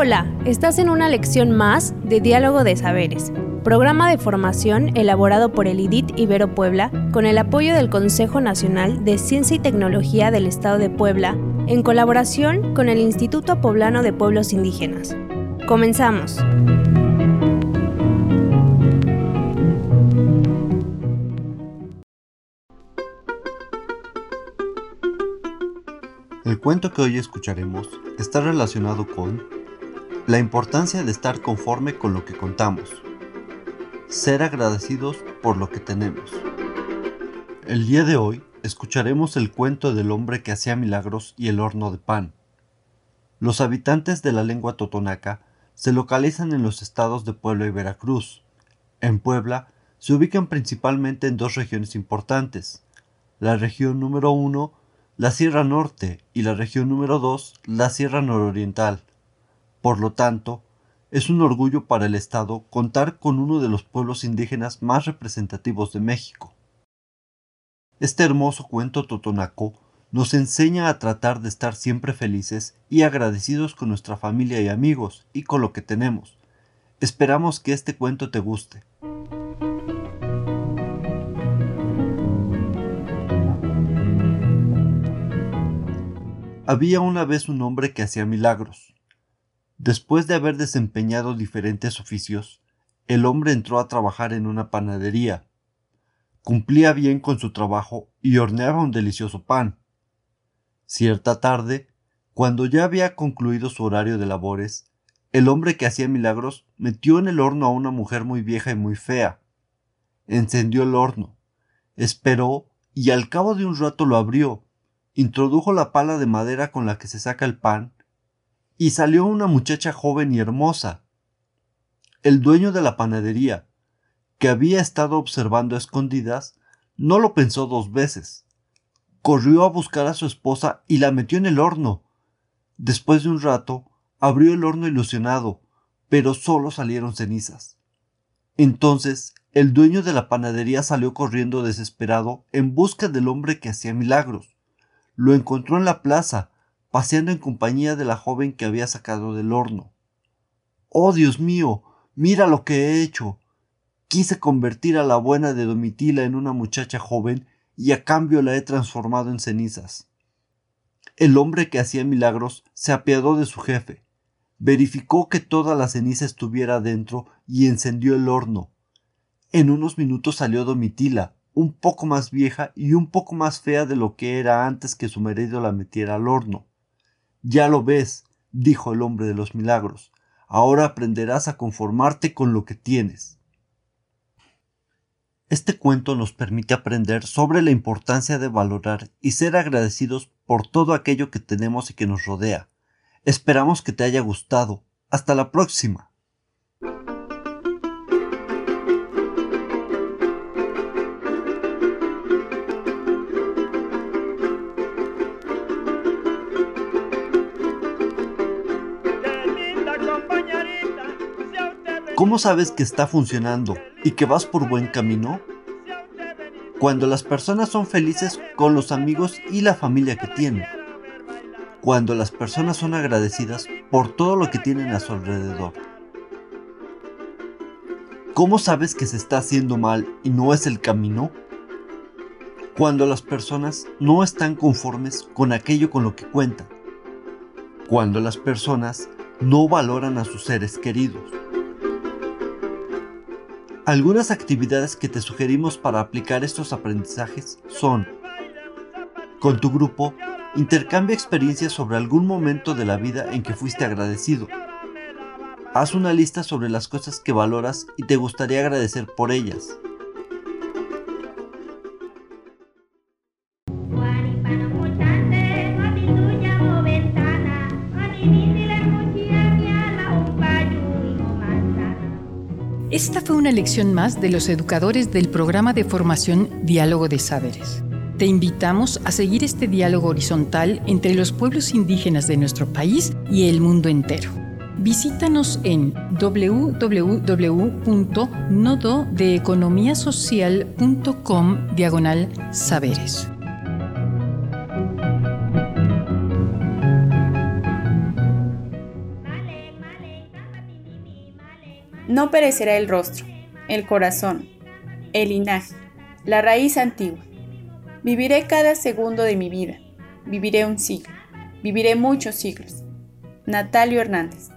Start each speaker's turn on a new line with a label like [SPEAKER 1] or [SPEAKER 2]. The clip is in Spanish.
[SPEAKER 1] Hola, estás en una lección más de Diálogo de Saberes, programa de formación elaborado por el IDIT Ibero Puebla con el apoyo del Consejo Nacional de Ciencia y Tecnología del Estado de Puebla en colaboración con el Instituto Poblano de Pueblos Indígenas. Comenzamos.
[SPEAKER 2] El cuento que hoy escucharemos está relacionado con la importancia de estar conforme con lo que contamos. Ser agradecidos por lo que tenemos. El día de hoy escucharemos el cuento del hombre que hacía milagros y el horno de pan. Los habitantes de la lengua totonaca se localizan en los estados de Puebla y Veracruz. En Puebla se ubican principalmente en dos regiones importantes. La región número uno, la Sierra Norte, y la región número dos, la Sierra Nororiental. Por lo tanto, es un orgullo para el Estado contar con uno de los pueblos indígenas más representativos de México. Este hermoso cuento totonaco nos enseña a tratar de estar siempre felices y agradecidos con nuestra familia y amigos y con lo que tenemos. Esperamos que este cuento te guste. Había una vez un hombre que hacía milagros. Después de haber desempeñado diferentes oficios, el hombre entró a trabajar en una panadería. Cumplía bien con su trabajo y horneaba un delicioso pan. Cierta tarde, cuando ya había concluido su horario de labores, el hombre que hacía milagros metió en el horno a una mujer muy vieja y muy fea. Encendió el horno, esperó y al cabo de un rato lo abrió, introdujo la pala de madera con la que se saca el pan y salió una muchacha joven y hermosa. El dueño de la panadería, que había estado observando a escondidas, no lo pensó dos veces. Corrió a buscar a su esposa y la metió en el horno. Después de un rato, abrió el horno ilusionado, pero solo salieron cenizas. Entonces, el dueño de la panadería salió corriendo desesperado en busca del hombre que hacía milagros. Lo encontró en la plaza, paseando en compañía de la joven que había sacado del horno. Oh Dios mío, mira lo que he hecho. Quise convertir a la buena de Domitila en una muchacha joven y a cambio la he transformado en cenizas. El hombre que hacía milagros se apiadó de su jefe, verificó que toda la ceniza estuviera dentro y encendió el horno. En unos minutos salió Domitila, un poco más vieja y un poco más fea de lo que era antes que su marido la metiera al horno. Ya lo ves, dijo el hombre de los milagros, ahora aprenderás a conformarte con lo que tienes. Este cuento nos permite aprender sobre la importancia de valorar y ser agradecidos por todo aquello que tenemos y que nos rodea. Esperamos que te haya gustado. Hasta la próxima. ¿Cómo sabes que está funcionando y que vas por buen camino? Cuando las personas son felices con los amigos y la familia que tienen. Cuando las personas son agradecidas por todo lo que tienen a su alrededor. ¿Cómo sabes que se está haciendo mal y no es el camino? Cuando las personas no están conformes con aquello con lo que cuentan. Cuando las personas no valoran a sus seres queridos. Algunas actividades que te sugerimos para aplicar estos aprendizajes son, con tu grupo, intercambia experiencias sobre algún momento de la vida en que fuiste agradecido. Haz una lista sobre las cosas que valoras y te gustaría agradecer por ellas.
[SPEAKER 3] Esta fue una lección más de los educadores del programa de formación Diálogo de Saberes. Te invitamos a seguir este diálogo horizontal entre los pueblos indígenas de nuestro país y el mundo entero. Visítanos en www.nododeeconomiasocial.com diagonal saberes.
[SPEAKER 4] No perecerá el rostro, el corazón, el linaje, la raíz antigua. Viviré cada segundo de mi vida. Viviré un siglo. Viviré muchos siglos. Natalio Hernández.